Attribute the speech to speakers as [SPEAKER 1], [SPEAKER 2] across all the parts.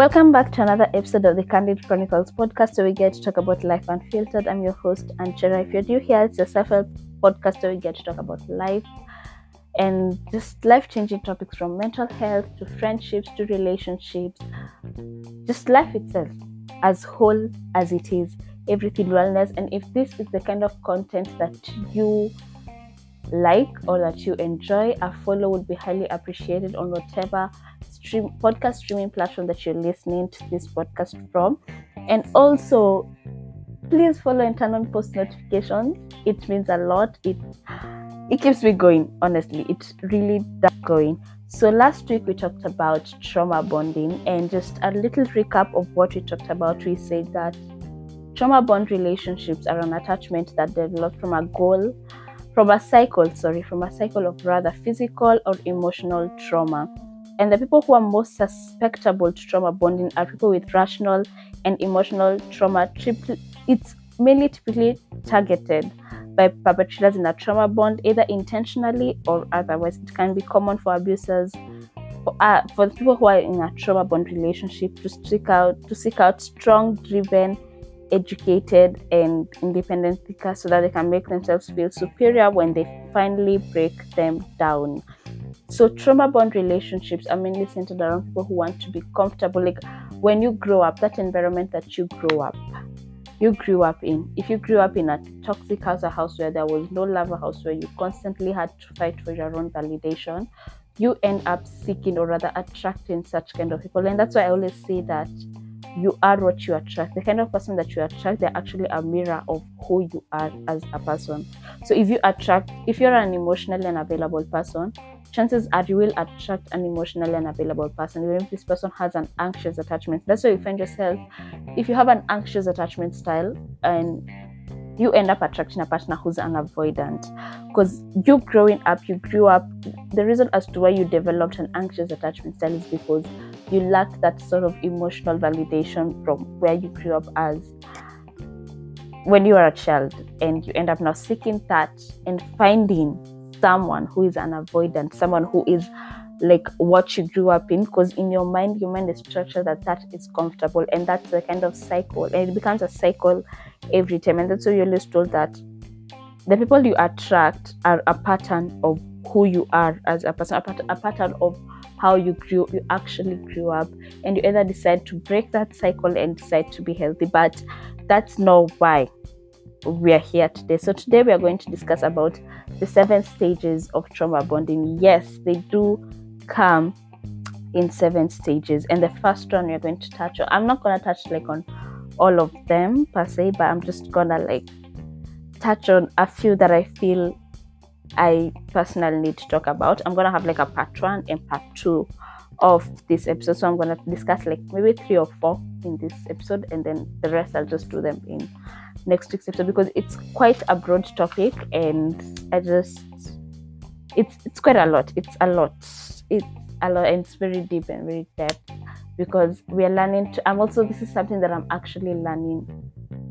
[SPEAKER 1] Welcome back to another episode of the Candid Chronicles podcast where we get to talk about life unfiltered. I'm your host, Angela. If you're new here, it's a self help podcast where we get to talk about life and just life changing topics from mental health to friendships to relationships, just life itself as whole as it is, everything wellness. And if this is the kind of content that you like or that you enjoy, a follow would be highly appreciated on whatever stream podcast streaming platform that you're listening to this podcast from. And also please follow and turn on post notifications. It means a lot. It it keeps me going, honestly. It really does going. So last week we talked about trauma bonding and just a little recap of what we talked about. We said that trauma bond relationships are an attachment that develops from a goal from a cycle, sorry, from a cycle of rather physical or emotional trauma. And the people who are most susceptible to trauma bonding are people with rational and emotional trauma. It's mainly typically targeted by perpetrators in a trauma bond, either intentionally or otherwise. It can be common for abusers, for, uh, for the people who are in a trauma bond relationship, to seek out to seek out strong, driven, educated, and independent thinkers so that they can make themselves feel superior when they finally break them down. So trauma bond relationships are mainly centered around people who want to be comfortable. Like when you grow up, that environment that you grow up, you grew up in. If you grew up in a toxic house, a house where there was no love, a house where you constantly had to fight for your own validation, you end up seeking or rather attracting such kind of people. And that's why I always say that you are what you attract. The kind of person that you attract, they're actually a mirror of who you are as a person. So if you attract, if you're an emotionally unavailable person, chances are you will attract an emotionally unavailable person, even if this person has an anxious attachment. That's why you find yourself, if you have an anxious attachment style and you end up attracting a partner who's an avoidant because you growing up you grew up the reason as to why you developed an anxious attachment style is because you lacked that sort of emotional validation from where you grew up as when you were a child and you end up now seeking that and finding someone who is an avoidant someone who is like what you grew up in because in your mind you mind is structured that that is comfortable and that's the kind of cycle and it becomes a cycle every time. And that's why you're always told that the people you attract are a pattern of who you are as a person a, pat- a pattern of how you grew you actually grew up. And you either decide to break that cycle and decide to be healthy but that's not why we are here today so today we are going to discuss about the seven stages of trauma bonding yes they do come in seven stages and the first one we're going to touch on i'm not going to touch like on all of them per se but i'm just gonna like touch on a few that i feel I personally need to talk about. I'm gonna have like a part one and part two of this episode. So I'm gonna discuss like maybe three or four in this episode, and then the rest I'll just do them in next week's episode because it's quite a broad topic, and I just it's it's quite a lot. It's a lot. It's a lot, and it's very deep and very depth because we are learning to. I'm also this is something that I'm actually learning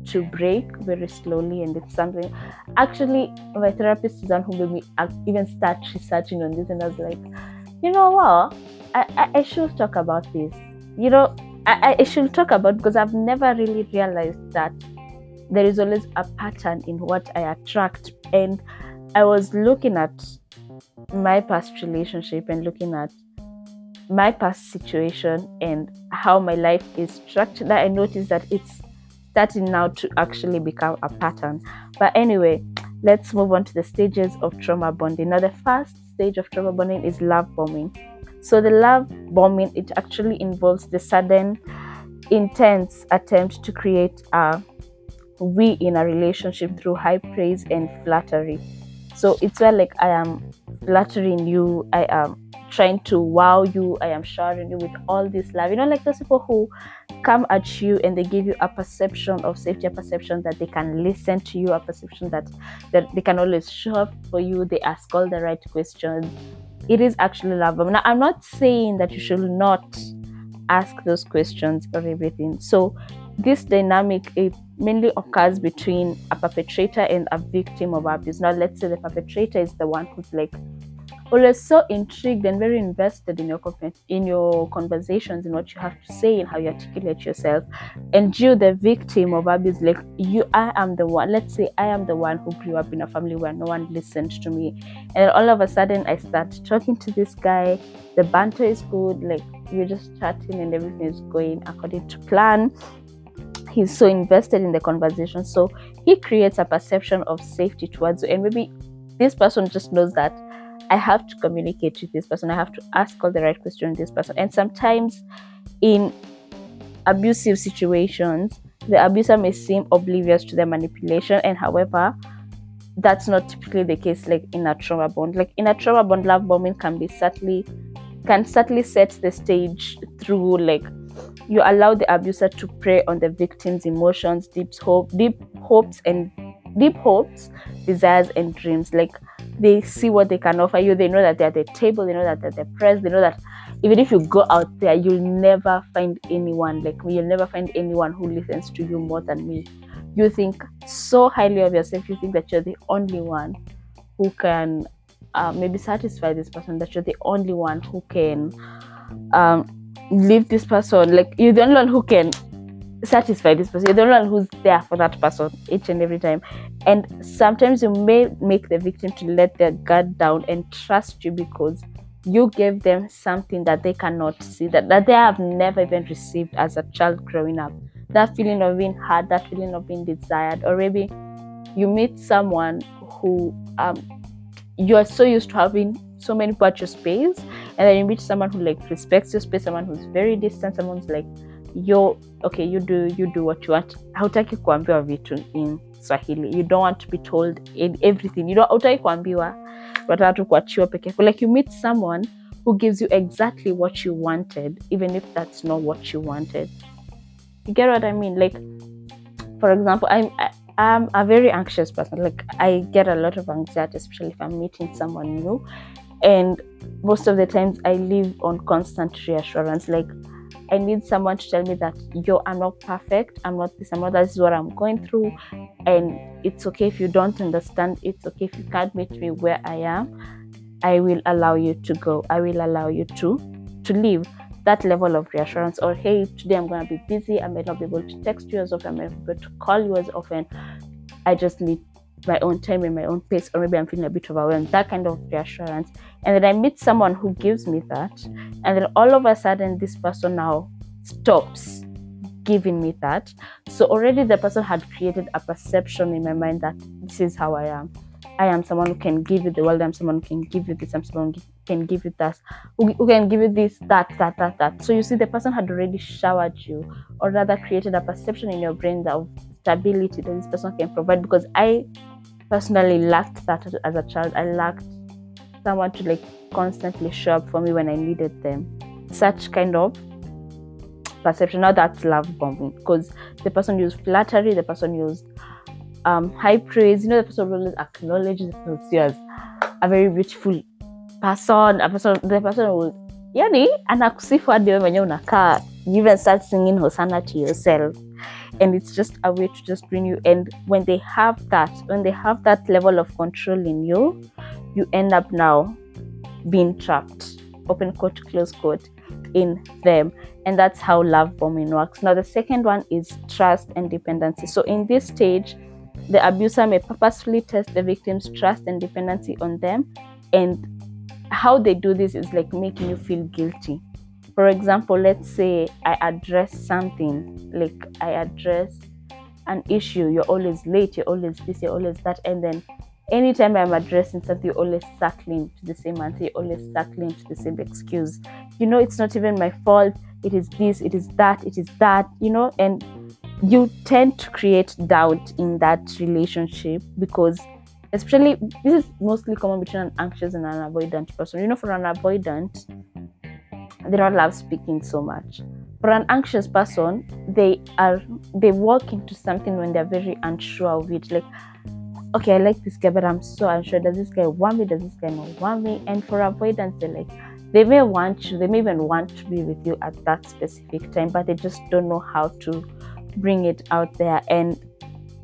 [SPEAKER 1] to break very slowly and it's something actually my therapist is one who made me even start researching on this and I was like you know what I, I, I should talk about this you know I, I should talk about because I've never really realized that there is always a pattern in what I attract and I was looking at my past relationship and looking at my past situation and how my life is structured I noticed that it's starting now to actually become a pattern. But anyway, let's move on to the stages of trauma bonding. Now, the first stage of trauma bonding is love bombing. So, the love bombing it actually involves the sudden, intense attempt to create a we in a relationship through high praise and flattery. So it's where like I am flattering you, I am trying to wow you, I am showering you with all this love. You know, like those people who come at you and they give you a perception of safety, a perception that they can listen to you, a perception that, that they can always show up for you, they ask all the right questions. It is actually love. Now, I'm not saying that you should not ask those questions or everything. So, this dynamic it mainly occurs between a perpetrator and a victim of abuse. Now, let's say the perpetrator is the one who's like always so intrigued and very invested in your in your conversations in what you have to say and how you articulate yourself and you the victim of abuse like you i am the one let's say i am the one who grew up in a family where no one listened to me and all of a sudden i start talking to this guy the banter is good like we're just chatting and everything is going according to plan he's so invested in the conversation so he creates a perception of safety towards you and maybe this person just knows that I have to communicate with this person. I have to ask all the right questions to this person. And sometimes in abusive situations, the abuser may seem oblivious to the manipulation. And however, that's not typically the case like in a trauma bond. Like in a trauma bond, love bombing can be subtly can certainly set the stage through like you allow the abuser to prey on the victim's emotions, deep hope, deep hopes and deep hopes, desires and dreams. Like they see what they can offer you. They know that they're at the table. They know that they're the press. They know that even if you go out there, you'll never find anyone like me. You'll never find anyone who listens to you more than me. You think so highly of yourself. You think that you're the only one who can uh, maybe satisfy this person. That you're the only one who can um, leave this person. Like you're the only one who can satisfy this person. You're the only one who's there for that person each and every time. And sometimes you may make the victim to let their guard down and trust you because you gave them something that they cannot see, that, that they have never even received as a child growing up. That feeling of being heard, that feeling of being desired, or maybe you meet someone who um, you are so used to having so many people at your space, and then you meet someone who like respects your space, someone who's very distant, someone like yo okay you do you do what you want. Hautaki kuambiwa vitu in swahili. You don't want to be told everything. You don't hautaki kuambiwa unataka tu kuachiwa peke yako like you meet someone who gives you exactly what you wanted even if that's not what you wanted. You get what i mean? Like for example i'm I, i'm a very anxious person. Like i get a lot of anxiety especially if i'm meeting someone new and most of the times i live on constant reassurance like I need someone to tell me that yo, I'm not perfect, I'm not this, I'm not that, this is what I'm going through. And it's okay if you don't understand, it's okay if you can't meet me where I am. I will allow you to go. I will allow you to to leave. That level of reassurance, or hey, today I'm gonna be busy, I may not be able to text you as often, I may not be able to call you as often. I just need my own time and my own pace, or maybe I'm feeling a bit overwhelmed. That kind of reassurance. And then I meet someone who gives me that. And then all of a sudden, this person now stops giving me that. So already the person had created a perception in my mind that this is how I am. I am someone who can give you the world. I'm someone who can give you this. I'm someone who can give you that. Who, can give you this, that, that, that, that. So you see, the person had already showered you, or rather created a perception in your brain that of stability that this person can provide. Because I personally lacked that as a child. I lacked someone to like constantly show up for me when I needed them. Such kind of perception. Now that's love bombing because the person used flattery, the person used um, high praise. You know, the person always acknowledges you as a very beautiful person. A person, the person will, yani, hadi wewe mwenyewe unakaa. You even start singing Hosanna to yourself and it's just a way to just bring you. And when they have that when they have that level of control in you you end up now being trapped open quote close quote in them. And that's how love bombing works. Now the second one is trust and dependency. So in this stage the abuser may purposefully test the victim's trust and dependency on them. And how they do this is like making you feel guilty for example let's say i address something like i address an issue you're always late you're always this you're always that and then anytime i'm addressing something you're always circling to the same answer you're always circling to the same excuse. You know it's not even my fault it is this it is that it is that you know and you tend to create doubt in that relationship because especially this is mostly common between an anxious and an avoidant person. You know for an avoidant they don't love speaking so much. For an anxious person, they are they walk into something when they're very unsure of it. Like, okay, I like this guy, but I'm so unsure. Does this guy want me? Does this guy not want me? And for avoidance, they like they may want you, they may even want to be with you at that specific time, but they just don't know how to bring it out there. And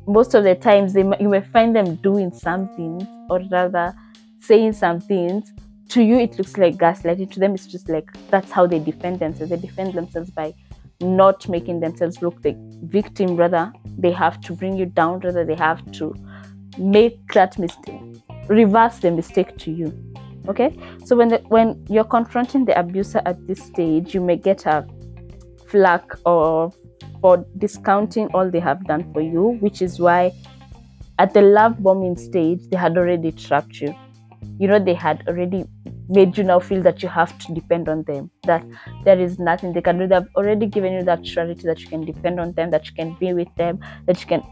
[SPEAKER 1] most of the times, they you may find them doing some things, or rather saying some things to you it looks like gaslighting to them it's just like that's how they defend themselves. They defend themselves by not making themselves look the victim rather they have to bring you down rather they have to make that mistake reverse the mistake to you okay? So when the, when you're confronting the abuser at this stage you may get a flack or for discounting all they have done for you which is why at the love bombing stage they had already trapped you you know they had already made you now feel that you have to depend on them that there is nothing they can do. They've already given you that surety that you can depend on them that you can be with them that you can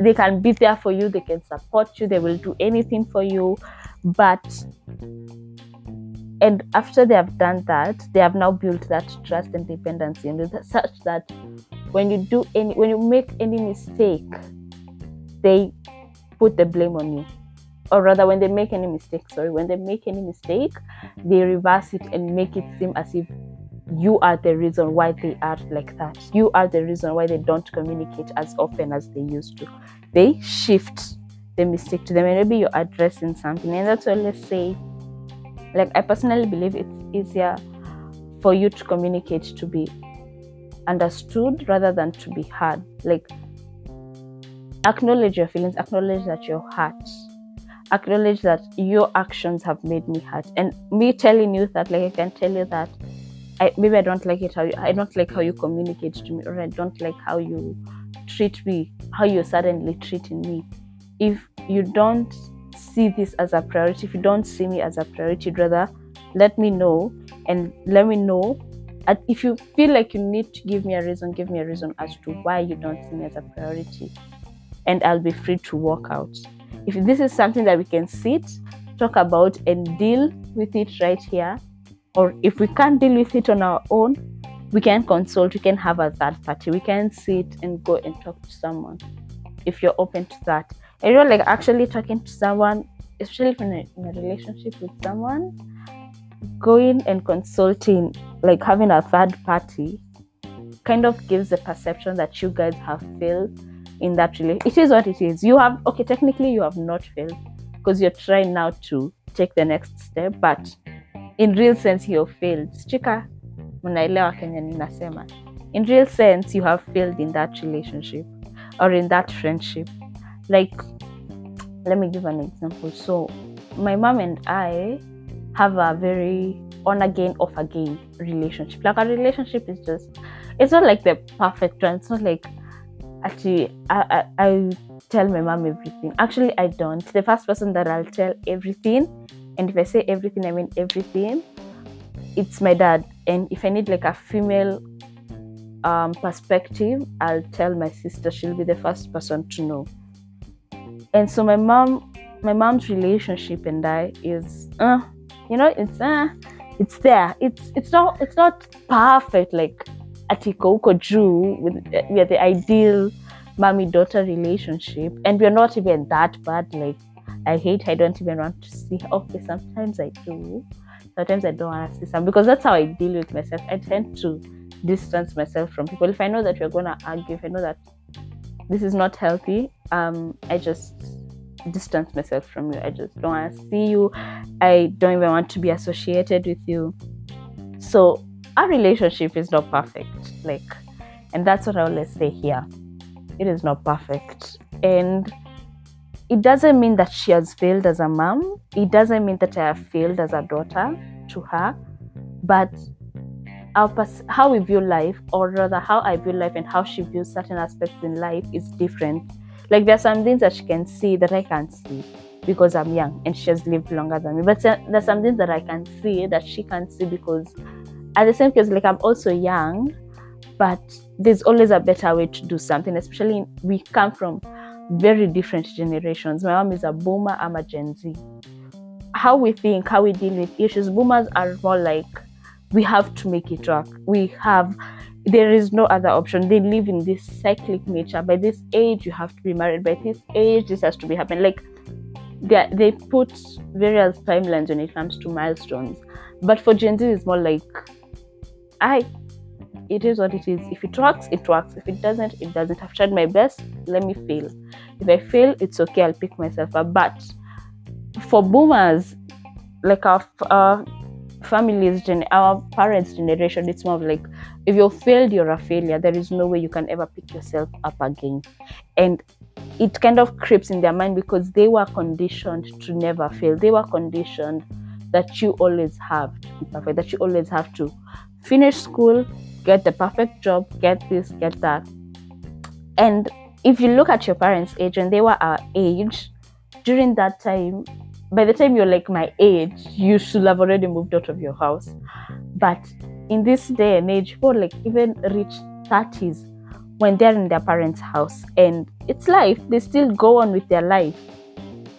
[SPEAKER 1] they can be there for you they can support you they will do anything for you. But and after they have done that they have now built that trust and dependency and such that when you do any when you make any mistake they put the blame on you or rather when they make any mistake sorry when they make any mistake mm-hmm. they reverse it and make it seem as if you are the reason why they are like that. You are the reason why they don't communicate as often as they used to. They shift the mistake to them and maybe you're addressing something. And that's why let's say like i personally believe it's easier for you to communicate to be understood rather than to be heard. Like acknowledge your feelings acknowledge that you're hurt acknowledge that your actions have made me hurt. And me telling you that like i can tell you that I, maybe i don't like it how you, i don't like how you communicate to me or i don't like how you treat me how you're suddenly treating me. If you don't see this as a priority if you don't see me as a priority rather let me know and let me know. If you feel like you need to give me a reason give me a reason as to why you don't see me as a priority. And i'll be free to walk out if this is something that we can sit, talk about, and deal with it right here, or if we can't deal with it on our own, we can consult, we can have a third party, we can sit and go and talk to someone if you're open to that. And you're like actually talking to someone, especially a, in a relationship with someone, going and consulting, like having a third party, kind of gives the perception that you guys have failed in that relationship. It is what it is. You have okay, technically you have not failed because you're trying now to take the next step, but in real sense you have failed. Chika, mnaelewa Kenya ninasema. In real sense, you have failed in that relationship or in that friendship. Like, let me give an example. So, my mom and I have a very on again, off again relationship. Like, a relationship is just, it's not like the perfect one. It's not like actually I, I, I tell my mom everything. Actually i don't. The first person that i'll tell everything and if i say everything i mean everything it's my dad. And if i need like a female um, perspective i'll tell my sister. She'll be the first person to know. And so my mom my mom's relationship and i is uh, you know it's uh, it's there. It's it's not it's not perfect like atiko huko juu with we are the ideal mommy daughter relationship. And we're not even that bad like i hate i don't even want to see her. okay sometimes i do sometimes i don't want to see some because that's how i deal with myself. I tend to distance myself from people. If i know that we're gonna argue if i know that this is not healthy um i just distance myself from you. I just don't want to see you. I don't even want to be associated with you. So our relationship is not perfect like and that's what i always say here. It is not perfect. And it doesn't mean that she has failed as a mom. It doesn't mean that i have failed as a daughter to her. But our pers- how we view life or rather how i view life and how she views certain aspects in life is different. Like there are some things that she can see that i can't see because i'm young and she has lived longer than me. But there's some things that i can see that she can't see because at the same case like i'm also young but there's always a better way to do something especially in, we come from very different generations. My mom is a boomer i'm a gen z. How we think how we deal with issues boomers are more like we have to make it work. We have there is no other option. They live in this cyclic nature. By this age you have to be married. By this age this has to be happening. Like they, they put various timelines when it comes to milestones. But for gen z it's more like I it is what it is. If it works, it works. If it doesn't, it doesn't. I've tried my best. Let me fail. If I fail, it's okay. I'll pick myself up. But for boomers, like our uh, families gen our parents generation it's more like if you're failed you're a failure there is no way you can ever pick yourself up again and it kind of creeps in their mind because they were conditioned to never fail they were conditioned that you always have to be perfect that you always have to finish school get the perfect job get this get that and if you look at your parents age and they were our age during that time by the time you're like my age, you should have already moved out of your house. But in this day and age, people like even reach 30s when they're in their parents' house and it's life. They still go on with their life.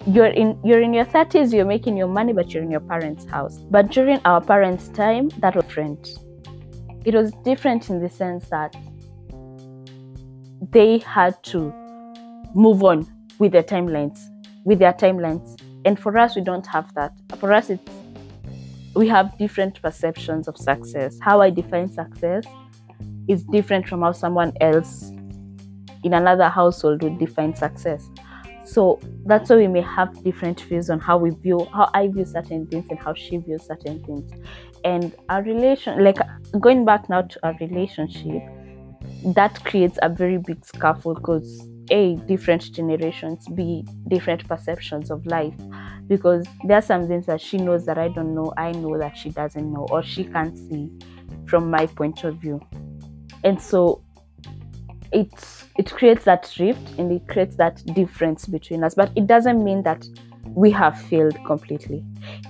[SPEAKER 1] You're in you're in your 30s, you're making your money, but you're in your parents' house. But during our parents' time, that was different. It was different in the sense that they had to move on with their timelines, with their timelines. And for us we don't have that. For us it's we have different perceptions of success. How i define success is different from how someone else in another household would define success. So that's why we may have different views on how we view how i view certain things and how she views certain things and our relation like going back now to our relationship that creates a very big scaffold because a different generations b different perceptions of life. Because there are some things that she knows that i don't know i know that she doesn't know or she can't see from my point of view. And so it it creates that rift and it creates that difference between us. But it doesn't mean that we have failed completely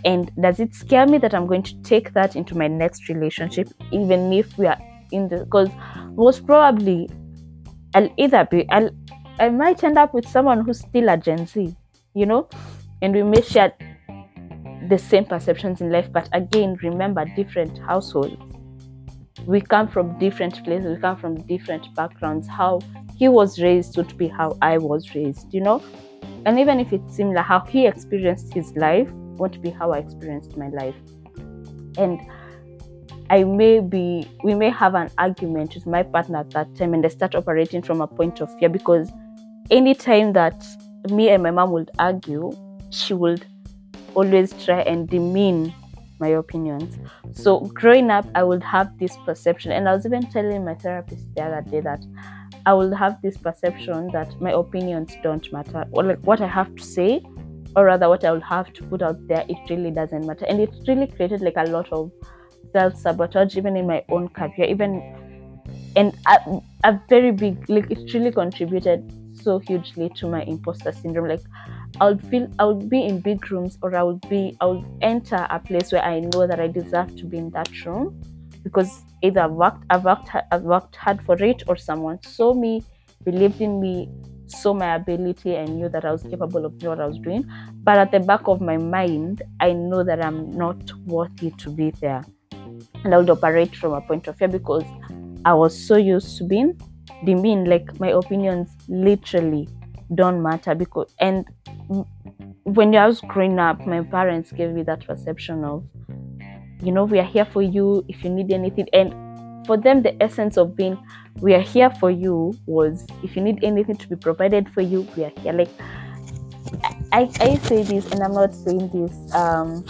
[SPEAKER 1] and does it scare me that i'm going to take that into my next relationship even if we are in the because most probably i'll either be i'll I might end up with someone who's still a Gen Z, you know, and we may share the same perceptions in life, but again, remember different households. We come from different places, we come from different backgrounds. How he was raised would be how I was raised, you know, and even if it's similar, how he experienced his life won't be how I experienced my life. And I may be, we may have an argument with my partner at that time, and I start operating from a point of fear because anytime that me and my mom would argue, she would always try and demean my opinions. So growing up, I would have this perception, and I was even telling my therapist the other day that I will have this perception that my opinions don't matter, or like what I have to say, or rather what I will have to put out there, it really doesn't matter, and it really created like a lot of self sabotage, even in my own career, even and a, a very big like it really contributed so hugely to my imposter syndrome. Like I would feel I would be in big rooms or I would be I would enter a place where I know that I deserve to be in that room because either I've worked I've worked I've worked hard for it or someone saw me, believed in me, saw my ability and knew that I was capable of doing what I was doing. But at the back of my mind, I know that I'm not worthy to be there. And I would operate from a point of fear because I was so used to being demeaned like my opinions literally don't matter because and when I was growing up my parents gave me that perception of you know we are here for you if you need anything and for them the essence of being we are here for you was if you need anything to be provided for you we are here like i i say this and i'm not saying this um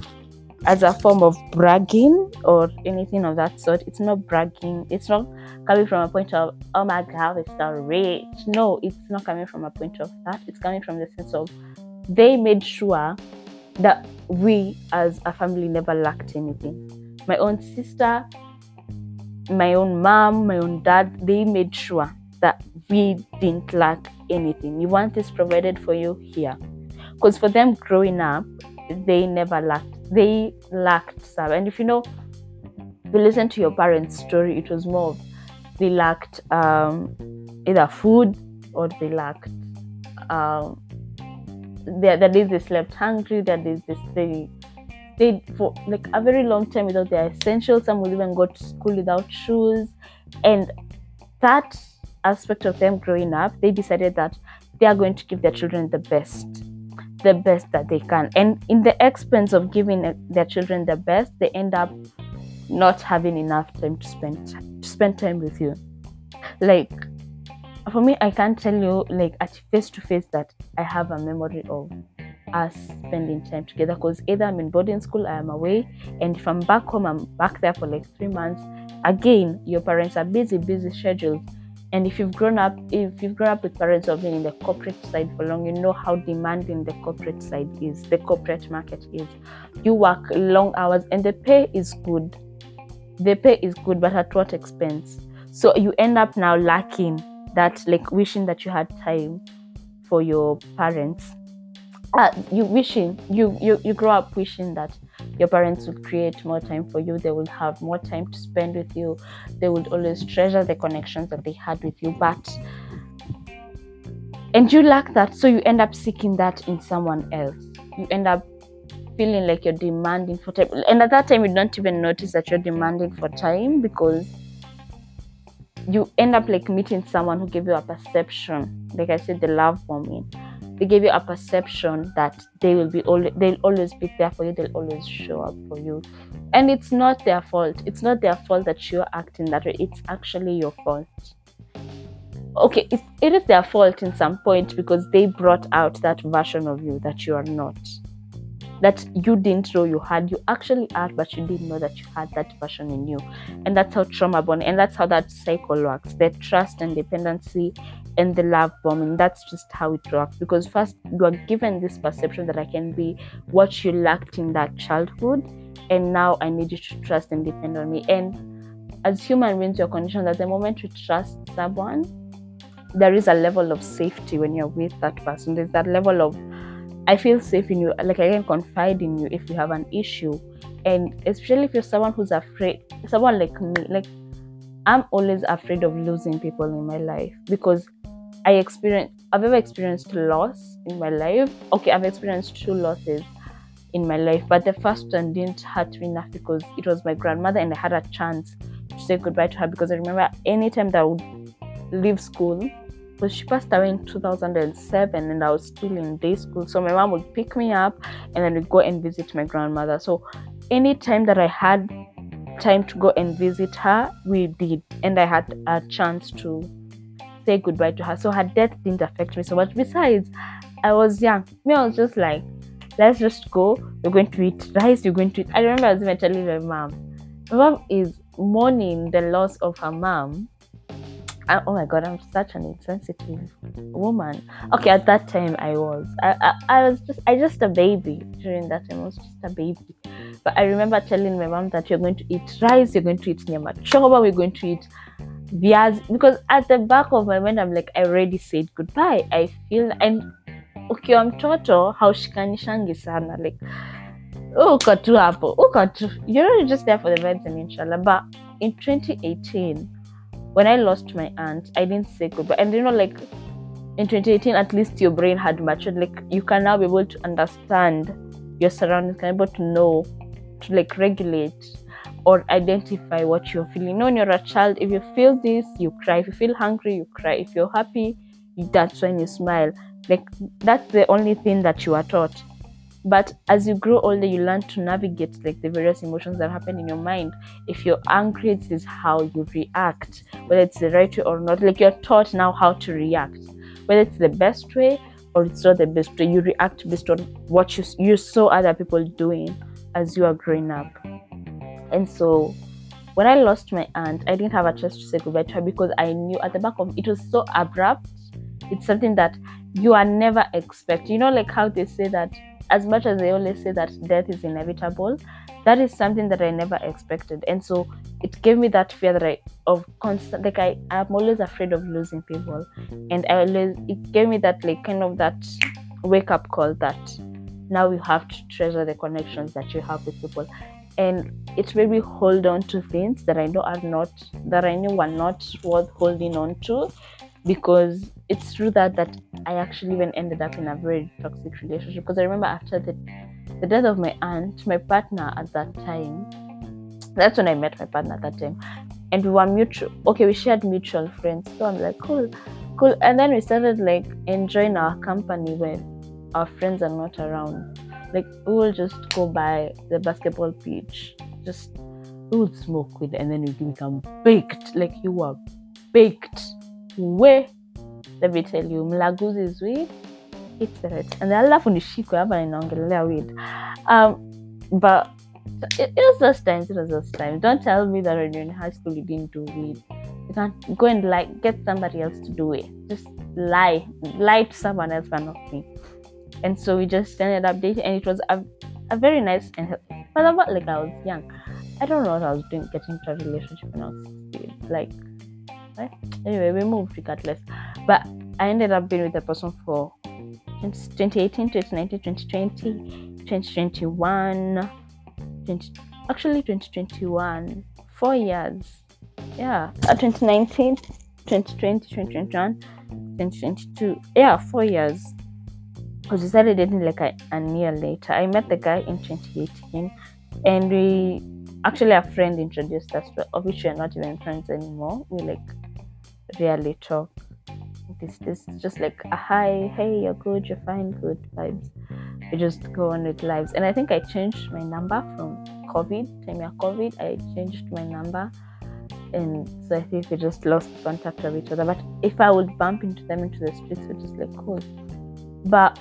[SPEAKER 1] as a form of bragging or anything of that sort. It's not bragging. It's not coming from a point of, oh my God, it's so rich. No, it's not coming from a point of that. It's coming from the sense of they made sure that we as a family never lacked anything. My own sister, my own mom, my own dad, they made sure that we didn't lack anything. You want this provided for you here. Because for them growing up, they never lacked they lacked some. And if you know, if you listen to your parents' story, it was more they lacked um, either food or they lacked. Um, there, there is they slept hungry. Is this they stayed for like a very long time without their essentials. Some will even go to school without shoes, and that aspect of them growing up, they decided that they are going to give their children the best the best that they can. And in the expense of giving uh, their children the best, they end up not having enough time to spend to spend time with you. Like for me, I can't tell you like at face to face that I have a memory of us spending time together because either I'm in boarding school, I am away, and if I'm back home, I'm back there for like three months. Again, your parents are busy, busy schedules. And if you've grown up, if you've grown up with parents who have been in the corporate side for long, you know how demanding the corporate side is, the corporate market is. You work long hours and the pay is good. The pay is good, but at what expense? So you end up now lacking that, like wishing that you had time for your parents. Uh, you wishing you, you you grow up wishing that your parents would create more time for you. They would have more time to spend with you. They would always treasure the connections that they had with you. But and you lack that so you end up seeking that in someone else. You end up feeling like you're demanding for time. And at that time you don't even notice that you're demanding for time because you end up like meeting someone who gave you a perception like i said the love bombing they gave you a perception that they will be always they'll always be there for you they'll always show up for you. And it's not their fault. It's not their fault that you're acting that way. It's actually your fault. Okay it, it is their fault in some point because they brought out that version of you that you are not that you didn't know you had. You actually had but you didn't know that you had that version in you. And that's how trauma bond and that's how that cycle works. The trust and dependency and the love bombing that's just how it works. Because first you are given this perception that i can be what you lacked in that childhood and now i need you to trust and depend on me. And as human beings you're conditioned that the moment you trust someone there is a level of safety when you're with that person. There's that level of i feel safe in you like i can confide in you if you have an issue and especially if you're someone who's afraid someone like me like i'm always afraid of losing people in my life because I experienced I've ever experienced loss in my life. Okay, I've experienced two losses in my life, but the first one didn't hurt me enough because it was my grandmother and I had a chance to say goodbye to her because I remember anytime that I would leave school because she passed away in 2007 and I was still in day school. So my mom would pick me up and then we'd go and visit my grandmother. So anytime that I had time to go and visit her, we did. And I had a chance to say goodbye to her. So her death didn't affect me so much. Besides, I was young. Me, I was just like, let's just go. We're going to eat rice. You're going to eat. I remember I was even telling my mom. My mom is mourning the loss of her mom. And, oh my god, I'm such an insensitive woman. Okay, at that time I was. I, I, I was just I just a baby during that time. I was just a baby. But I remember telling my mom that you're going to eat rice, you're going to eat nyama choma, we're going to eat viazi because at the back of my mind I'm like I already said goodbye. I feel and okay i'm talking mtoto haushikanishangi sana like oh, uko tu hapo uko tu you're just there for the vibes and inshallah but in 2018 when I lost my aunt I didn't say goodbye and you know like in 2018 at least your brain had matured like you can now be able to understand your surroundings can be able to know to like regulate or identify what you're feeling. You know, when you're a child, if you feel this, you cry. If you feel hungry, you cry. If you're happy, that's when you smile. Like that's the only thing that you are taught. But as you grow older, you learn to navigate like the various emotions that happen in your mind. If you're angry, this is how you react, whether it's the right way or not. Like you're taught now how to react, whether it's the best way or it's not the best way. You react based on what you you saw other people doing as you are growing up. And so when I lost my aunt, I didn't have a chance to say goodbye to her because I knew at the back of it was so abrupt. It's something that you are never expect. You know, like how they say that as much as they always say that death is inevitable, that is something that I never expected. And so it gave me that fear that I of constant like I, I'm always afraid of losing people. And I always it gave me that like kind of that wake up call that now you have to treasure the connections that you have with people and it made me hold on to things that I know are not that I knew were not worth holding on to because it's true that that I actually even ended up in a very toxic relationship because I remember after the the death of my aunt, my partner at that time, that's when I met my partner at that time, and we were mutual. Okay, we shared mutual friends, so I'm like, cool, cool, and then we started like enjoying our company when our friends are not around like we will just go by the basketball pitch, just we would smoke weed and then we become baked. Like you are baked. Where let me tell you, Mlaguzi hate steroids and alafu nishikwe hapa ninaongelelea weed um but it, it was those times it was those times don't tell me that when you're in high school you didn't do weed you can't go and like get somebody else to do it. Just lie lie to someone else but not me and so we just ended up dating and it was a, a very nice and but about like i was young. I don't know what i was doing getting into a relationship when i was like right? anyway we moved regardless. But i ended up being with the person for 2018 2019 2020 2021 20, actually 2021 four years. Yeah. Uh, 2019 2020 2021 2022 yeah four years. Because we started dating like a, a year later. I met the guy in 2018 and we actually a friend introduced us of which we're not even friends anymore. We like rarely talk this this is just like a hi hey you're good you're fine good vibes. We just go on with lives. And i think i changed my number from covid time of covid i changed my number. And so i think we just lost contact of each other. But if i would bump into them into the streets we're just like cool. But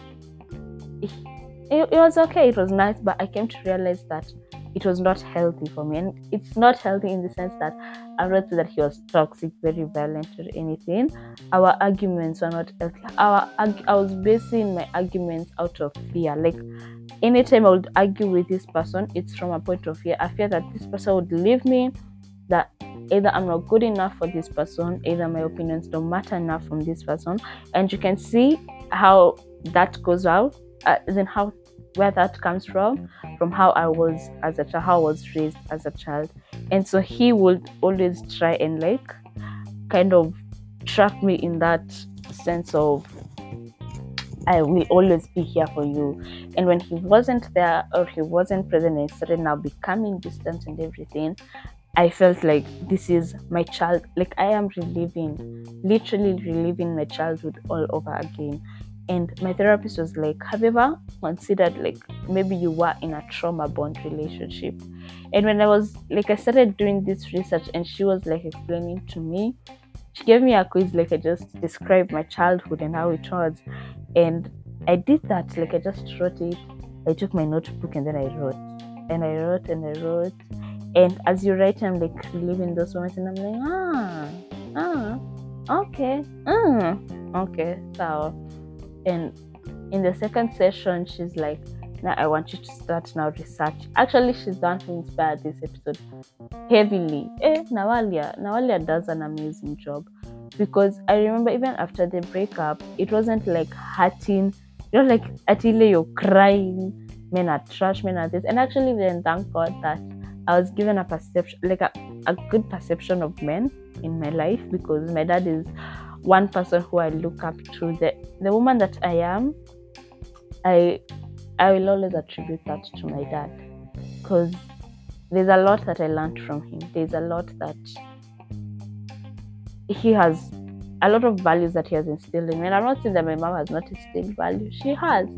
[SPEAKER 1] it, it was okay it was nice but i came to realize that it was not healthy for me. And it's not healthy in the sense that i'm not saying that he was toxic very violent or anything. Our arguments were not healthy. Our i was basing my arguments out of fear. Like anytime i would argue with this person it's from a point of fear. I fear that this person would leave me that either i'm not good enough for this person either my opinions don't matter enough from this person. And you can see how that goes out uh, then how where that comes from from how i was as a child how i was raised as a child and so he would always try and like kind of trap me in that sense of I will always be here for you. And when he wasn't there or he wasn't present and started now becoming distant and everything, I felt like this is my child. Like I am reliving, literally reliving my childhood all over again. And my therapist was like, Have you ever considered like maybe you were in a trauma bond relationship? And when I was like, I started doing this research and she was like explaining to me, she gave me a quiz, like I just described my childhood and how it was. And I did that, like I just wrote it. I took my notebook and then I wrote. And I wrote and I wrote. And as you write, I'm like reliving those moments and I'm like, ah, ah, okay, mm, okay, so and in the second session she's like now i want you to start now research. Actually she's done one who inspired this episode heavily. Eh nawalia nawalia does an amazing job because i remember even after the breakup it wasn't like hurting you know like atile you're crying. Men are trash men are this. And actually then thank god that i was given a perception like a, a good perception of men in my life because my dad is one person who I look up to. The the woman that I am, I I will always attribute that to my dad. Because there's a lot that I learned from him. There's a lot that he has a lot of values that he has instilled in me. And I'm not saying that my mom has not instilled value. She has.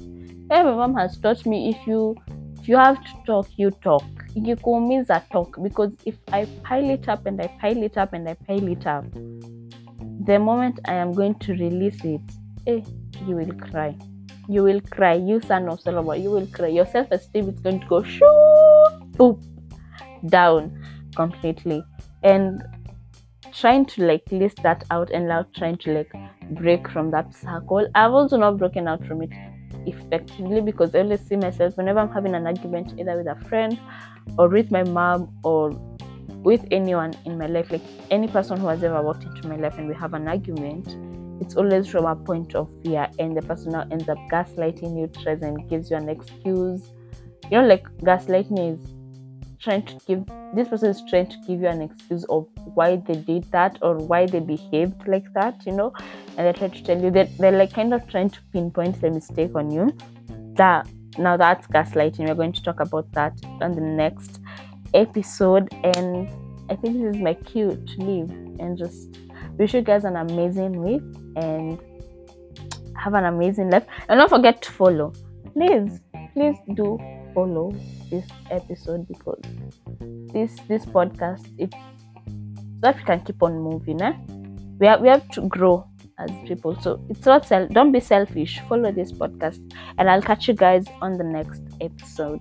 [SPEAKER 1] Hey, my mom has taught me if you if you have to talk, you talk. You means a talk because if I pile it up and I pile it up and I pile it up, the moment I am going to release it, eh, you will cry. You will cry. You son of Solomon, you will cry. Your self esteem is going to go shoo, boop, down completely. And trying to like list that out and now trying to like break from that circle. I've also not broken out from it effectively because I always see myself whenever I'm having an argument either with a friend or with my mom or with anyone in my life, like any person who has ever walked into my life and we have an argument, it's always from a point of fear, and the person now ends up gaslighting you, tries and gives you an excuse. You know, like gaslighting is trying to give this person is trying to give you an excuse of why they did that or why they behaved like that, you know, and they try to tell you that they're like kind of trying to pinpoint the mistake on you. That now that's gaslighting. We're going to talk about that on the next episode and I think this is my cue to leave and just wish you guys an amazing week and have an amazing life. And don't forget to follow. Please, please do follow this episode because this this podcast it's so that we can keep on moving. Eh? We have we have to grow as people. So it's not self. Don't be selfish. Follow this podcast, and I'll catch you guys on the next episode.